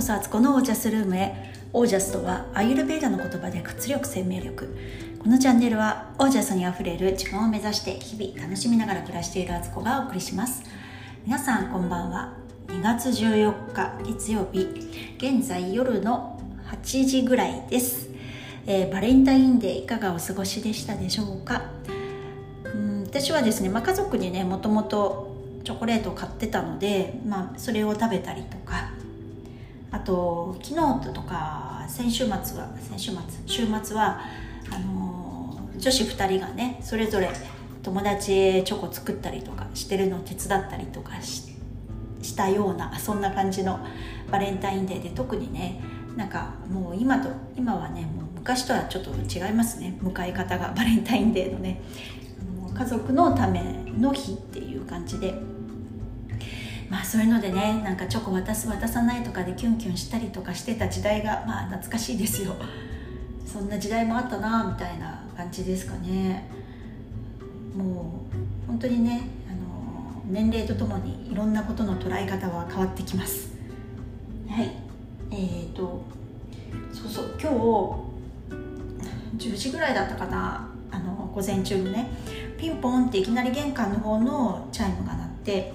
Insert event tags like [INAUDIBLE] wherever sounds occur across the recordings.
こそアツコのオージャスルームへ。オージャスとはアユルベーダの言葉で活力生命力。このチャンネルはオージャスにあふれる自分を目指して日々楽しみながら暮らしているアツコがお送りします。皆さんこんばんは。2月14日月曜日現在夜の8時ぐらいです、えー、バレンタインデーいかがお過ごしでしたでしょうか？うん私はですね、まあ、家族にねもともとチョコレートを買ってたので、まあ、それを食べたりとかあと昨日とか先週末は先週末週末はあの女子2人がねそれぞれ友達へチョコ作ったりとかしてるのを手伝ったりとかしたようなそんな感じのバレンタインデーで特にねなんかもう今と今はねもう昔とはちょっと違いますね。迎え方がバレンタインデーのね家族のための日っていう感じで。まあそういうのでねなんかチョコ渡す渡さないとかでキュンキュンしたりとかしてた時代がまあ懐かしいですよ。そんな時代もあったなみたいな感じですかね。もう本当にねあの年齢とともにいろんなことの捉え方は変わってきます。はい。えーとそうそう今日10時ぐらいだったかな。あの午前中のねピンポンっていきなり玄関の方のチャイムが鳴って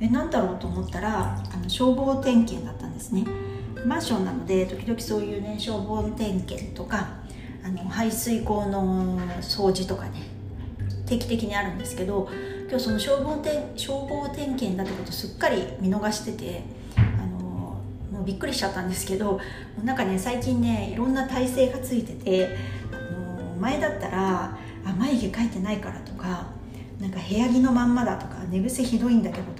え何だろうと思ったらあの消防点検だったんですね。マンションなので時々そういうね消防点検とかあの排水溝の掃除とかね定期的にあるんですけど今日その消防点消防点検だってことすっかり見逃しててあのもうびっくりしちゃったんですけどなんかね最近ねいろんな体勢がついててあの前だったらあ眉毛描いてないからとかなんか部屋着のまんまだとか寝癖ひどいんだけどと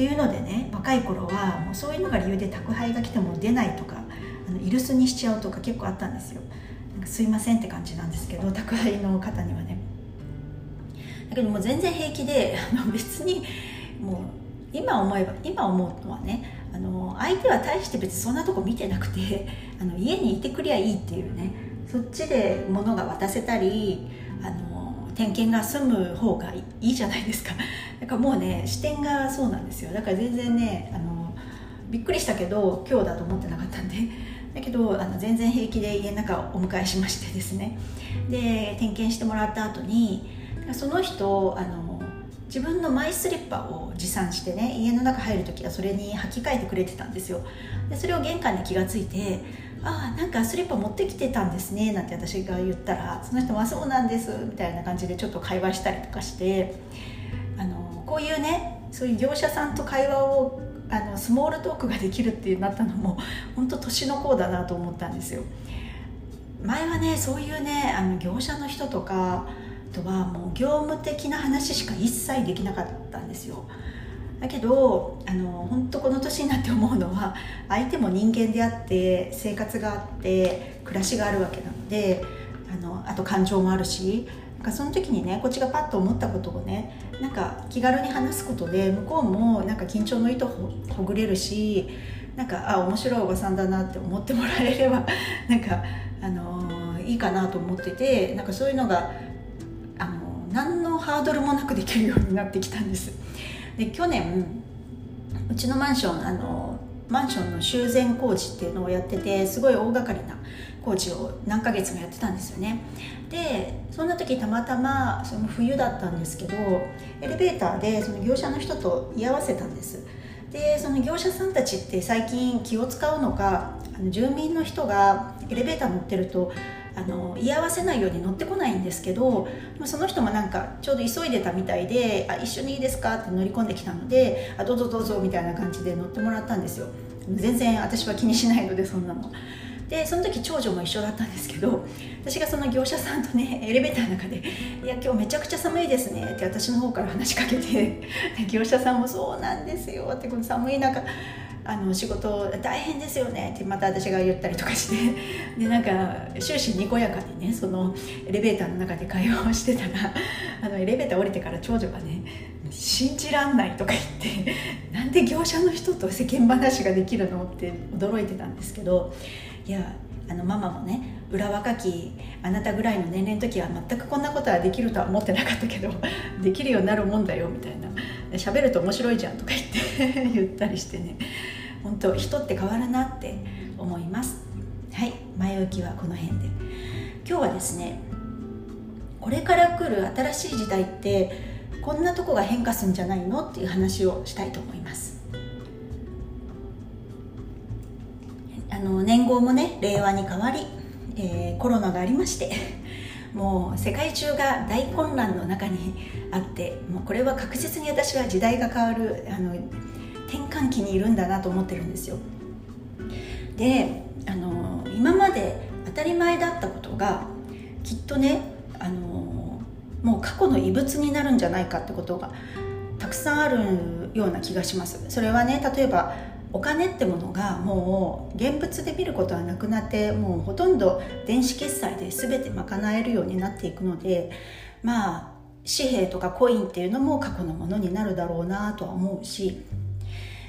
っていうのでね若い頃はもうそういうのが理由で宅配が来ても出ないとかあのイルスにしちゃうとか結構あったんですよ。なんかすいませんって感じなんですけど [LAUGHS] 宅配の方にはね。だけどもう全然平気であの別にもう今思えば今思うのはねあの相手は大して別にそんなとこ見てなくてあの家にいてくりゃいいっていうねそっちで物が渡せたりあの点検が済む方がいいじゃないですか。[LAUGHS] だからもうね視点がそうなんですよ。だから全然ねあのびっくりしたけど今日だと思ってなかったんで。[LAUGHS] だけどあの全然平気で家の中をお迎えしましてですね。で点検してもらった後にその人あの自分のマイスリッパを持参してね家の中入る時はそれに履き替えてくれてたんですよ。でそれを玄関に気が付いてああなんかスリッパ持ってきてたんですねなんて私が言ったらその人はそうなんですみたいな感じでちょっと会話したりとかしてあのこういうねそういう業者さんと会話をあのスモールトークができるってなったのも本当年の功だなと思ったんですよ。前はねそういうねあの業者の人とかあとはもう業務的な話しか一切できなかったんですよ。だけどあの本当この年になって思うのは相手も人間であって生活があって暮らしがあるわけなのであのあと感情もあるしなんかその時にねこっちがパッと思ったことをねなんか気軽に話すことで向こうもなんか緊張の糸ほほぐれるしなんかあ面白いおばさんだなって思ってもらえれば [LAUGHS] なんか、あのー、いいかなと思っててなんかそういうのが、あのー、何のハードルもなくできるようになってきたんです。で去年うちのマンションあのマンションの修繕工事っていうのをやっててすごい大掛かりな工事を何ヶ月もやってたんですよね。でそんな時たまたまその冬だったんですけどエレベーターでその業者の人と居合わせたんです。でその業者さんたちって最近気を使うのかあの住民の人がエレベーター乗ってるとあの居合わせないように乗ってこないんですけどその人もなんかちょうど急いでたみたいで「あ一緒にいいですか?」って乗り込んできたので「あどうぞどうぞ」みたいな感じで乗ってもらったんですよ。全然私は気にしないのでそんなの。でその時長女も一緒だったんですけど私がその業者さんとねエレベーターの中で「いや今日めちゃくちゃ寒いですね」って私の方から話しかけて業者さんも「そうなんですよ」ってこの寒い中あの仕事大変ですよねってまた私が言ったりとかして [LAUGHS] でなんか終始にこやかにねそのエレベーターの中で会話をしてたら [LAUGHS] あのエレベーター降りてから長女がね「信じらんない」とか言って「[LAUGHS] なんで業者の人と世間話ができるの?」って驚いてたんですけどいやあのママもね裏若きあなたぐらいの年齢の時は全くこんなことはできるとは思ってなかったけどできるようになるもんだよみたいな喋ると面白いじゃんとか言って [LAUGHS] 言ったりしてね。本当人って変わるなって思います。はい。前置きはこの辺で。今日はですねこれから来る新しい時代ってこんなとこが変化するんじゃないのっていう話をしたいと思います。あの年号もね令和に変わり、えー、コロナがありましてもう世界中が大混乱の中にあってもうこれは確実に私は時代が変わるあの転換期にいるんだなと思ってるんですよ。であの今まで当たり前だったことがきっとねあのもう過去の遺物になるんじゃないかってことがたくさんあるような気がします。それはね例えばお金ってものがもう現物で見ることはなくなってもうほとんど電子決済で全て賄えるようになっていくのでまあ紙幣とかコインっていうのも過去のものになるだろうなとは思うし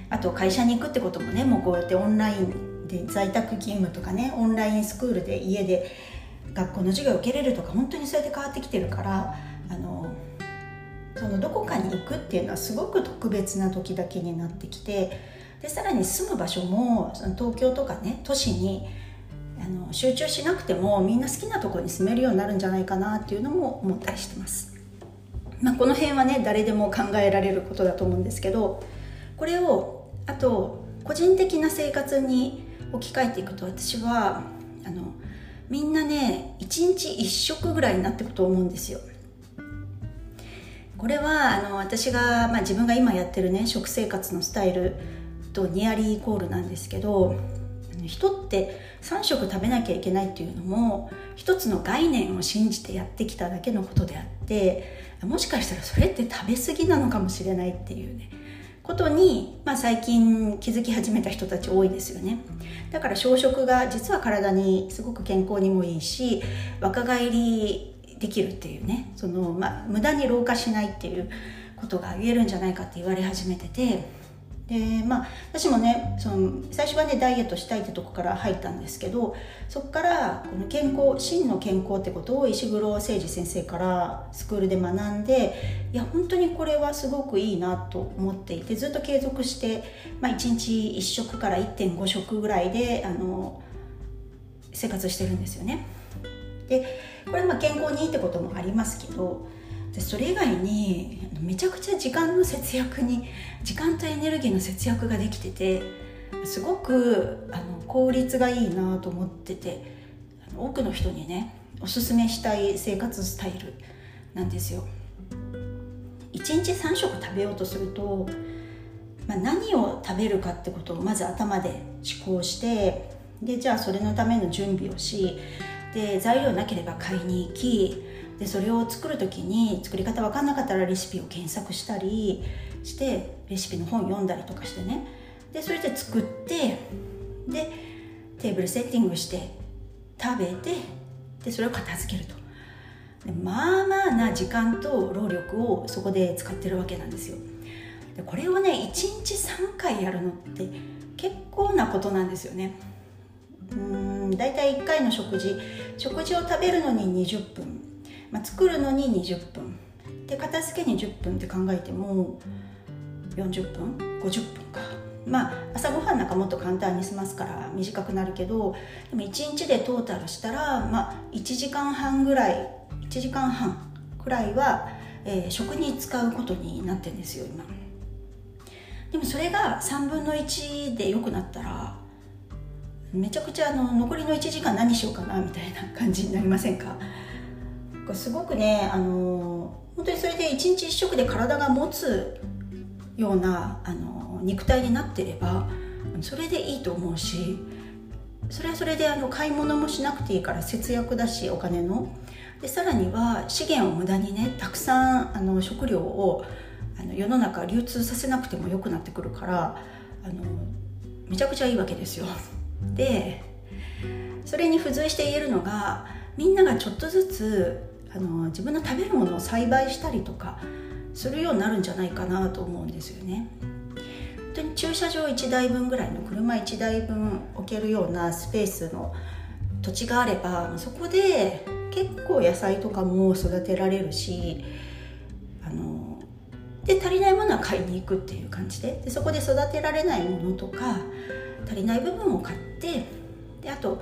あと会社に行くってこともねもうこうやってオンラインで在宅勤務とかねオンラインスクールで家で学校の授業を受けれるとか本当にそうやって変わってきてるからあのそのどこかに行くっていうのはすごく特別な時だけになってきてでさらに住む場所もその東京とかね都市にあの集中しなくてもみんな好きなところに住めるようになるんじゃないかなっていうのも思ったりしてます、まあ、この辺はね誰でも考えられることだと思うんですけどこれをあと個人的な生活に置き換えていくと私はあのみんなね1日1食ぐらいになっていくと思うんですよ。これはあの私が、まあ、自分が今やってるね食生活のスタイルとニアリーイコールなんですけど人って3食食べなきゃいけないっていうのも一つの概念を信じてやってきただけのことであってもしかしたらそれって食べ過ぎなのかもしれないっていうねことに、まあ、最近気づき始めた人たち多いですよね。だから小食が実は体にすごく健康にもいいし若返りできるっていうねその、まあ、無駄に老化しないっていうことが言えるんじゃないかって言われ始めててでまあ私もねその最初はねダイエットしたいってとこから入ったんですけどそこからこの健康真の健康ってことを石黒誠二先生からスクールで学んでいや本当にこれはすごくいいなと思っていてずっと継続して、まあ、1日1食から1.5食ぐらいであの生活してるんですよね。でこれま健康にいいってこともありますけどでそれ以外にめちゃくちゃ時間の節約に時間とエネルギーの節約ができててすごくあの効率がいいなと思ってて多くの人にねおすすめしたい生活スタイルなんですよ。1日3食食べようとすると、まあ、何を食べるかってことをまず頭で思考してでじゃあそれのための準備をしで材料なければ買いに行きでそれを作る時に作り方分かんなかったらレシピを検索したりしてレシピの本読んだりとかしてね。でそれで作ってでテーブルセッティングして食べてでそれを片付けると。でまあまあな時間と労力をそこで使ってるわけなんですよ。でこれをね1日3回やるのって結構なことなんですよね。うん大体1回の食事。食事を食べるのに20分。まあ、作るのに20分。で片付けに10分って考えても40分？50分か。まあ朝ごはんなんかもっと簡単に済ますから短くなるけどでも1日でトータルしたら、まあ、1時間半ぐらい1時間半くらいは、えー、食に使うことになってるんですよ今。でもそれが3分の1で良くなったらめちゃくちゃあの残りの1時間何しようかなみたいな感じになりませんか？すごくねあの本当にそれで一日一食で体が持つようなあの肉体になってればそれでいいと思うしそれはそれであの買い物もしなくていいから節約だしお金の。でさらには資源を無駄にねたくさんあの食料をあの世の中流通させなくてもよくなってくるからあのめちゃくちゃいいわけですよ。でそれに付随して言えるのがみんながちょっとずつあの自分の食べるものを栽培したりとかするようになるんじゃないかなと思うんですよね。本当に駐車場1台分ぐらいの車1台分置けるようなスペースの土地があればそこで結構野菜とかも育てられるしあので足りないものは買いに行くっていう感じででそこで育てられないものとか足りない部分を買ってであと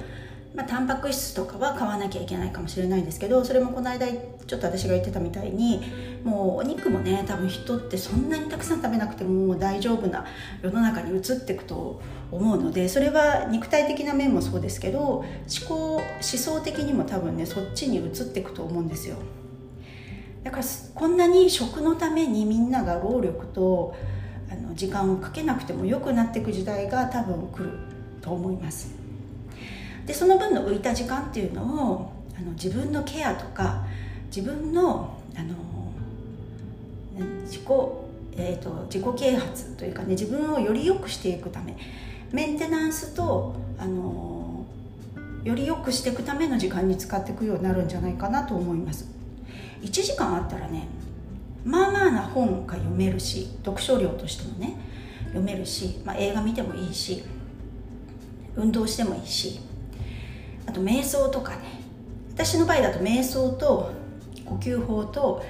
まあ、タンパク質とかは買わなきゃいけないかもしれないんですけどそれもこの間ちょっと私が言ってたみたいにもうお肉もね多分人ってそんなにたくさん食べなくても大丈夫な世の中に移っていくと思うのでそれは肉体的な面もそうですけど思考思想的にも多分ねそっちに移っていくと思うんですよ。だからこんなに食のためにみんなが労力とあの時間をかけなくても良くなっていく時代が多分来ると思います。でその分の浮いた時間っていうのをあの自分のケアとか自分のあの自己,、えーと、自己啓発というかね自分をより良くしていくためメンテナンスとあのより良くしていくための時間に使っていくようになるんじゃないかなと思います。1時間あったらねまあまあな本が読めるし読書量としてもね読めるし、まあ、映画見てもいいし運動してもいいしあと瞑想とかね。私の場合だと瞑想と呼吸法と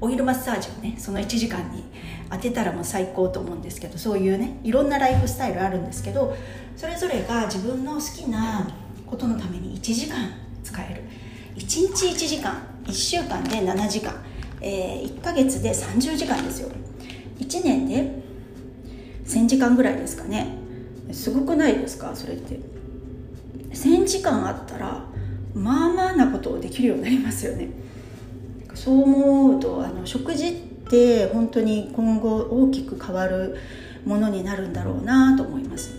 オイルマッサージをねその1時間に当てたらもう最高と思うんですけどそういうねいろんなライフスタイルあるんですけどそれぞれが自分の好きなことのために1時間使える。1日1時間1週間で7時間、えー、1ヶ月で30時間ですよ。1年で1000時間ぐらいですかね。すごくないですか？それって。1000時間あったらまあまあなことをできるようになりますよね。そう思うとあの食事って本当に今後大きく変わるものになるんだろうなと思います。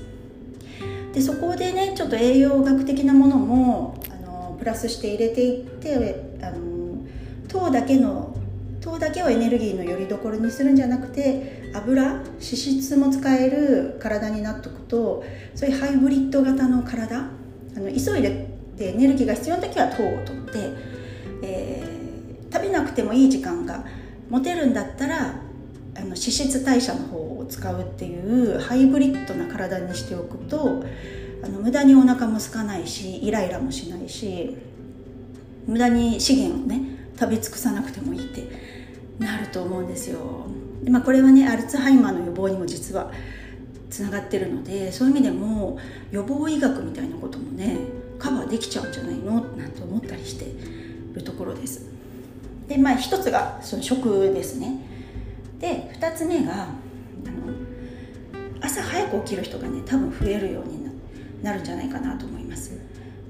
でそこでねちょっと栄養学的なものもあのプラスして入れていってあの糖だけの糖だけをエネルギーのよりどころにするんじゃなくて油脂質も使える体になっとくとそういうハイブリッド型の体あの急いででエネルギーが必要な時は糖を取って、えー、食べなくてもいい時間が持てるんだったらあの脂質代謝の方を使うっていうハイブリッドな体にしておくとあの無駄にお腹も空かないしイライラもしないし無駄に資源をね食べ尽くさなくてもいいってなると思うんですよ。まあ、これはねアルツハイマーの予防にも実はつながってるのでそういう意味でも予防医学みたいなこともねカバーできちゃうんじゃないの？なんて思ったりしてるところです。でまあ一つがその食ですね。で2つ目があの朝早く起きる人がね多分増えるようになるんじゃないかなと思います。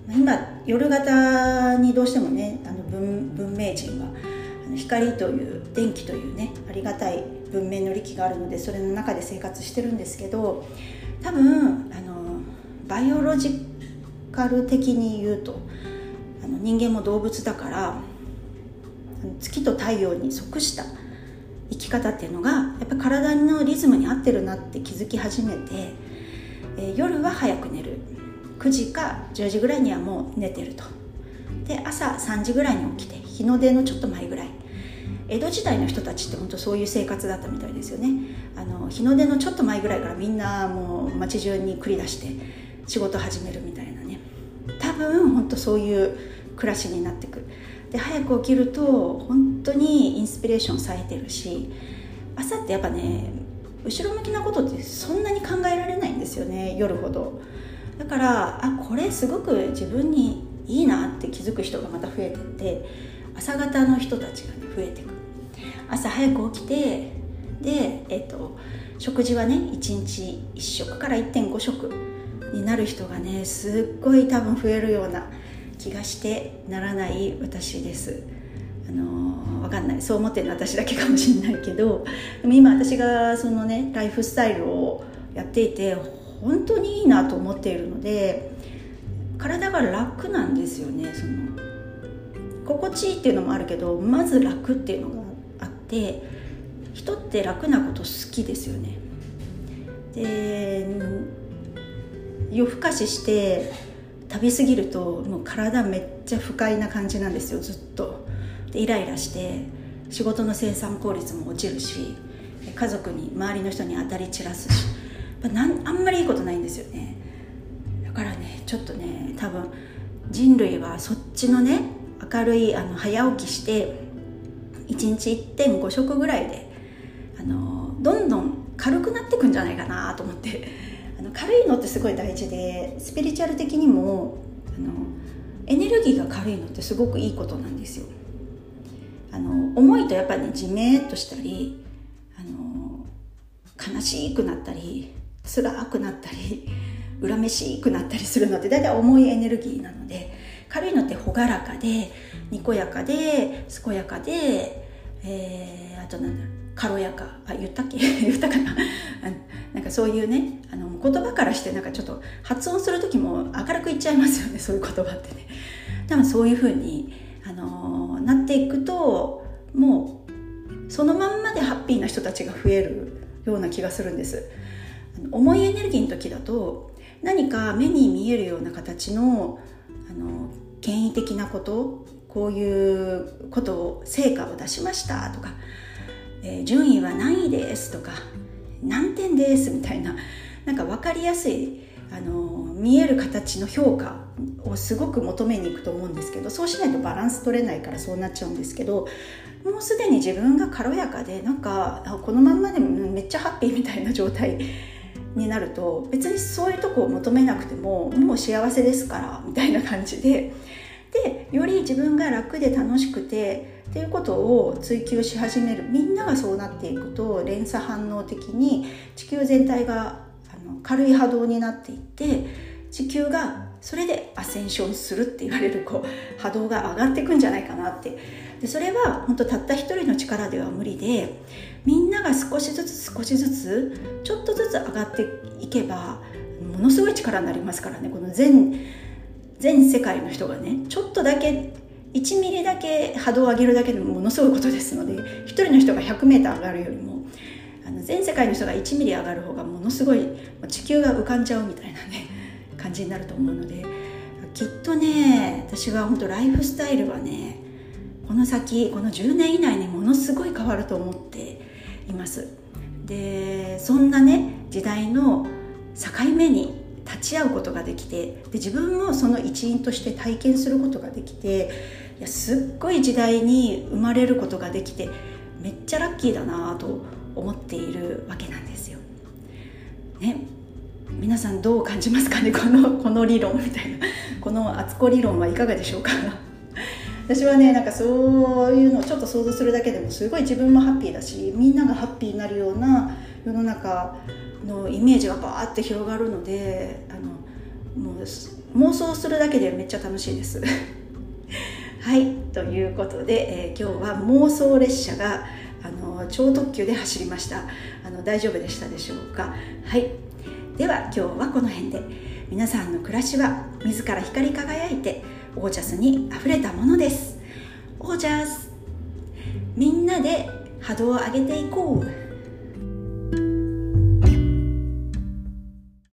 今夜型にどうしてもねあの文文明人は光という電気というねありがたい文明の利器があるのでそれの中で生活してるんですけど多分あのバイオロジカル的に言うとあの人間も動物だから月と太陽に即した生き方っていうのがやっぱ体のリズムに合ってるなって気づき始めて、えー、夜は早く寝る。9時か10時ぐらいにはもう寝てると。で朝3時ぐらいに起きて日の出のちょっと前ぐらい。江戸時代の人たちって本当そういう生活だったみたいですよね。あの日の出のちょっと前ぐらいからみんなもう街中に繰り出して仕事始めるみたいなね。多分本当そういう暮らしになってくる。で早く起きると本当にインスピレーションされてるし朝ってやっぱね後ろ向きなことってそんなに考えられないんですよね夜ほど。だからあこれすごく自分にいいなって気づく人がまた増えてって朝方の人たちが、ね、増えてく。朝早く起きてで、えっと、食事はね1日1食から1.5食になる人がねすっごい多分増えるような気がしてならない私です。あの分かんない。そう思ってるの私だけかもしれないけどでも今私がそのねライフスタイルをやっていて本当にいいなと思っているので体が楽なんですよねその。心地いいっていうのもあるけどまず楽っていうのがあって人って楽なこと好きですよね。で夜更かしして食べ過ぎるともう体めっちゃ不快な感じなんですよずっと。でイライラして仕事の生産効率も落ちるし家族に周りの人に当たり散らすし。なんあんまりいいことないんですよね。だからねちょっとね多分人類はそっちのね明るいあの早起きして1日1.5食ぐらいであのどんどん軽くなっていくんじゃないかなと思って。[LAUGHS] あの軽いのってすごい大事でスピリチュアル的にもあのエネルギーが軽いのってすごくいいことなんですよ。あの重いとやっぱりねじめっとしたりあの悲しくなったり辛くなったり恨めしくなったりするのって大体重いエネルギーなので軽いのって朗らかでにこやかで健やかで、えー、あとなんだろう軽やか。あ言ったっけ？[LAUGHS] 言ったかな？[LAUGHS] なんかそういうねあの言葉からしてなんかちょっと発音する時も明るく言っちゃいますよねそういう言葉ってね。多分そういうふうに、あのなっていくともうそのまんまでハッピーな人たちが増えるような気がするんです。重いエネルギーの時だと何か目に見えるような形のあの権威的なことこういうことを成果を出しましたとか、えー、順位は何位ですとか何点ですみたいななんか分かりやすいあの見える形の評価をすごく求めに行くと思うんですけどそうしないとバランス取れないからそうなっちゃうんですけどもうすでに自分が軽やかでなんかこのまんまでもめっちゃハッピーみたいな状態になると別にそういうとこを求めなくてももう幸せですからみたいな感じで。でより自分が楽で楽しくてっていうことを追求し始める。みんながそうなっていくと連鎖反応的に地球全体があの軽い波動になっていって地球がそれでアセンションするって言われるこう波動が上がっていくんじゃないかなって。でそれは本当たった一人の力では無理でみんなが少しずつ少しずつちょっとずつ上がっていけばものすごい力になりますからねこの全全世界の人がね。ちょっとだけ1ミリだけ波動を上げるだけでもものすごいことですので1人の人が 100m 上がるよりもあの全世界の人が1ミリ上がる方がものすごい地球が浮かんじゃうみたいなね。感じになると思うのできっとね私は本当ライフスタイルはねこの先この10年以内にものすごい変わると思っていますでそんなね時代の境目に立ち会うことができてで自分もその一員として体験することができていやすっごい時代に生まれることができてめっちゃラッキーだなと思っているわけなんですよ。ね皆さんどう感じますかね？[LAUGHS] このこの理論みたいな。この敦子理論はいかがでしょうか？[LAUGHS] 私はねなんかそういうのをちょっと想像するだけでもすごい自分もハッピーだしみんながハッピーになるような世の中のイメージがバーって広がるのであのもう妄想するだけでめっちゃ楽しいです。[LAUGHS] はいということで、えー、今日は妄想列車があの超特急で走りました。あの大丈夫でしたでしょうか？はい。では今日はこの辺で。皆さんの暮らしは自ら光り輝いてオージャスにあふれたものです。オージャス。みんなで波動を上げていこう。